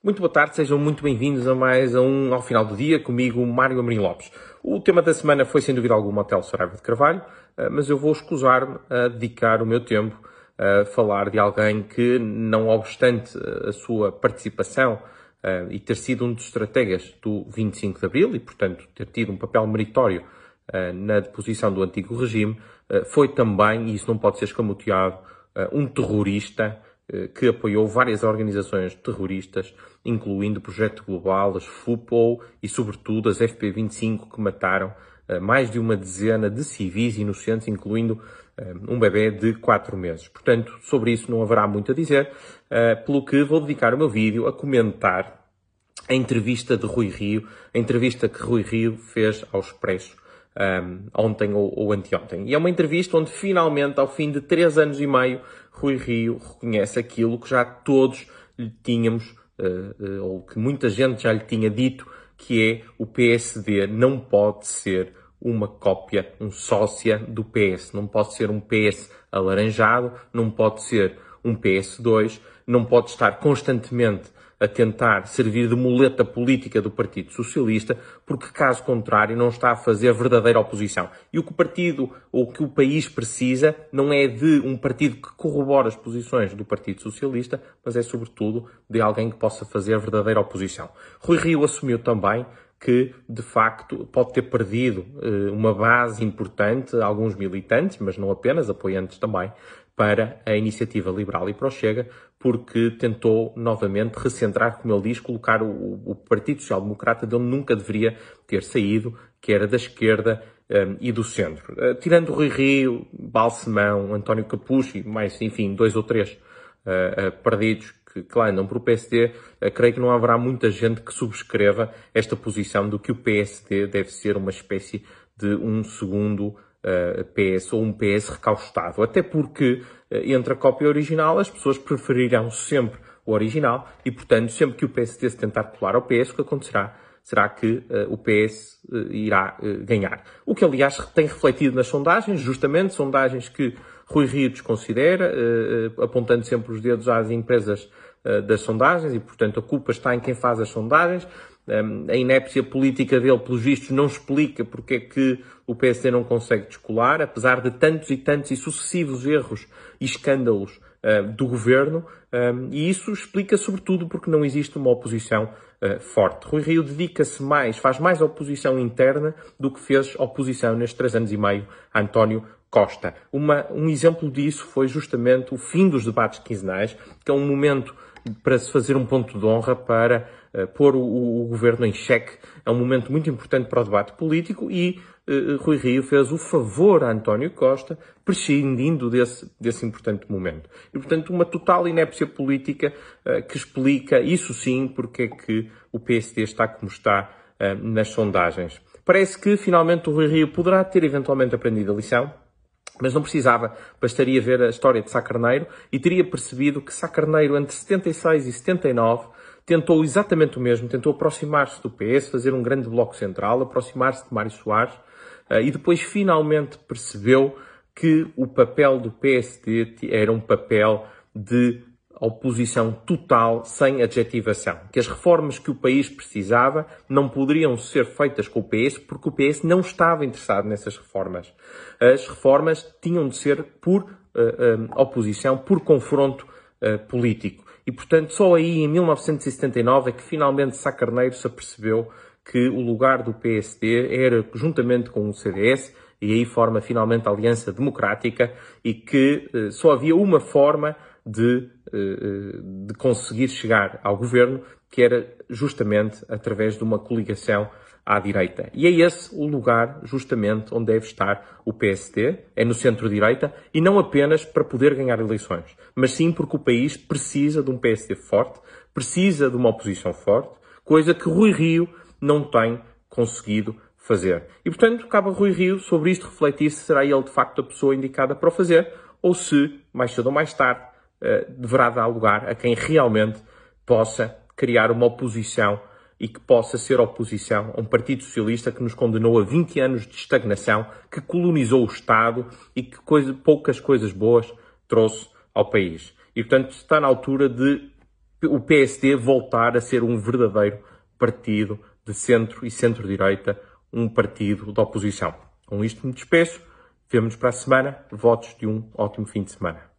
Muito boa tarde, sejam muito bem-vindos a mais um Ao Final do Dia, comigo, Mário Amorim Lopes. O tema da semana foi, sem dúvida alguma, o Hotel Saraiva de Carvalho, eh, mas eu vou escusar-me a dedicar o meu tempo a falar de alguém que, não obstante a sua participação eh, e ter sido um dos estrategas do 25 de Abril e, portanto, ter tido um papel meritório eh, na deposição do antigo regime, foi também, e isso não pode ser escamoteado, um terrorista eh, que apoiou várias organizações terroristas, incluindo o Projeto Global, as FUPOL e, sobretudo, as FP25, que mataram eh, mais de uma dezena de civis inocentes, incluindo eh, um bebê de quatro meses. Portanto, sobre isso não haverá muito a dizer, pelo que vou dedicar o meu vídeo a comentar a entrevista de Rui Rio, a entrevista que Rui Rio fez ao Expresso um, ontem ou, ou anteontem. E é uma entrevista onde finalmente, ao fim de três anos e meio, Rui Rio reconhece aquilo que já todos lhe tínhamos, uh, uh, ou que muita gente já lhe tinha dito, que é o PSD não pode ser uma cópia, um sócia do PS. Não pode ser um PS alaranjado, não pode ser um PS2, não pode estar constantemente a tentar servir de muleta política do Partido Socialista, porque caso contrário não está a fazer verdadeira oposição. E o que o partido ou que o país precisa não é de um partido que corrobore as posições do Partido Socialista, mas é sobretudo de alguém que possa fazer verdadeira oposição. Rui Rio assumiu também que, de facto, pode ter perdido uh, uma base importante, alguns militantes, mas não apenas, apoiantes também, para a iniciativa liberal e para o Chega, porque tentou novamente recentrar, como ele diz, colocar o, o Partido Social Democrata de onde nunca deveria ter saído, que era da esquerda um, e do centro. Uh, tirando Rui Rio, Balsemão, António Capucci, mais, enfim, dois ou três uh, uh, perdidos que, que lá andam para o PSD, creio que não haverá muita gente que subscreva esta posição do que o PSD deve ser uma espécie de um segundo PS ou um PS recaustado. Até porque, uh, entre a cópia original, as pessoas preferirão sempre o original e, portanto, sempre que o PSD se tentar colar ao PS, o que acontecerá será que uh, o PS uh, irá uh, ganhar. O que, aliás, tem refletido nas sondagens, justamente sondagens que Rui Rio desconsidera, apontando sempre os dedos às empresas das sondagens e, portanto, a culpa está em quem faz as sondagens. A inépcia política dele, pelos vistos, não explica porque é que o PSD não consegue descolar, apesar de tantos e tantos e sucessivos erros e escândalos uh, do governo, um, e isso explica sobretudo porque não existe uma oposição uh, forte. Rui Rio dedica-se mais, faz mais oposição interna do que fez oposição nestes três anos e meio a António Costa. Uma, um exemplo disso foi justamente o fim dos debates quinzenais, que é um momento para se fazer um ponto de honra para pôr o, o, governo em xeque. É um momento muito importante para o debate político e uh, Rui Rio fez o favor a António Costa, prescindindo desse, desse importante momento. E, portanto, uma total inépcia política uh, que explica, isso sim, porque é que o PSD está como está nas sondagens. Parece que, finalmente, o Rui Rio poderá ter eventualmente aprendido a lição, mas não precisava, bastaria ver a história de Sá Carneiro e teria percebido que Sá Carneiro, entre 76 e 79, tentou exatamente o mesmo, tentou aproximar-se do PS, fazer um grande bloco central, aproximar-se de Mário Soares, uh, e depois finalmente percebeu que o papel do PSD era um papel de oposição total, sem adjetivação. Que as reformas que o país precisava não poderiam ser feitas com o PS porque o PS não estava interessado nessas reformas. As reformas tinham de ser por uh, uh, oposição, por confronto uh, político. E, portanto, só aí, em 1979, é que finalmente Sá Carneiro se apercebeu que o lugar do PSD era, juntamente com o CDS, e aí forma finalmente a Aliança Democrática, e que só havia uma forma de, eh, eh, de conseguir chegar ao governo, que era justamente através de uma coligação à direita. E é esse o lugar, justamente, onde deve estar o PSD, é no centro-direita, e não apenas para poder ganhar eleições, mas sim porque o país precisa de um PSD forte, precisa de uma oposição forte, coisa que Rui Rio não tem conseguido fazer. E, portanto, cabe a Rui Rio sobre isto refletir se será ele, de facto, a pessoa indicada para o fazer, ou se, mais cedo ou mais tarde, eh, deverá dar lugar a quem realmente possa criar uma oposição e que possa ser oposição a um Partido Socialista que nos condenou a 20 anos de estagnação, que colonizou o Estado e que coisa, poucas coisas boas trouxe ao país. E, portanto, está na altura de o PSD voltar a ser um verdadeiro partido de centro e centro-direita, um partido de oposição. Com isto me despeço. Vemo-nos para a semana. Votos de um ótimo fim de semana.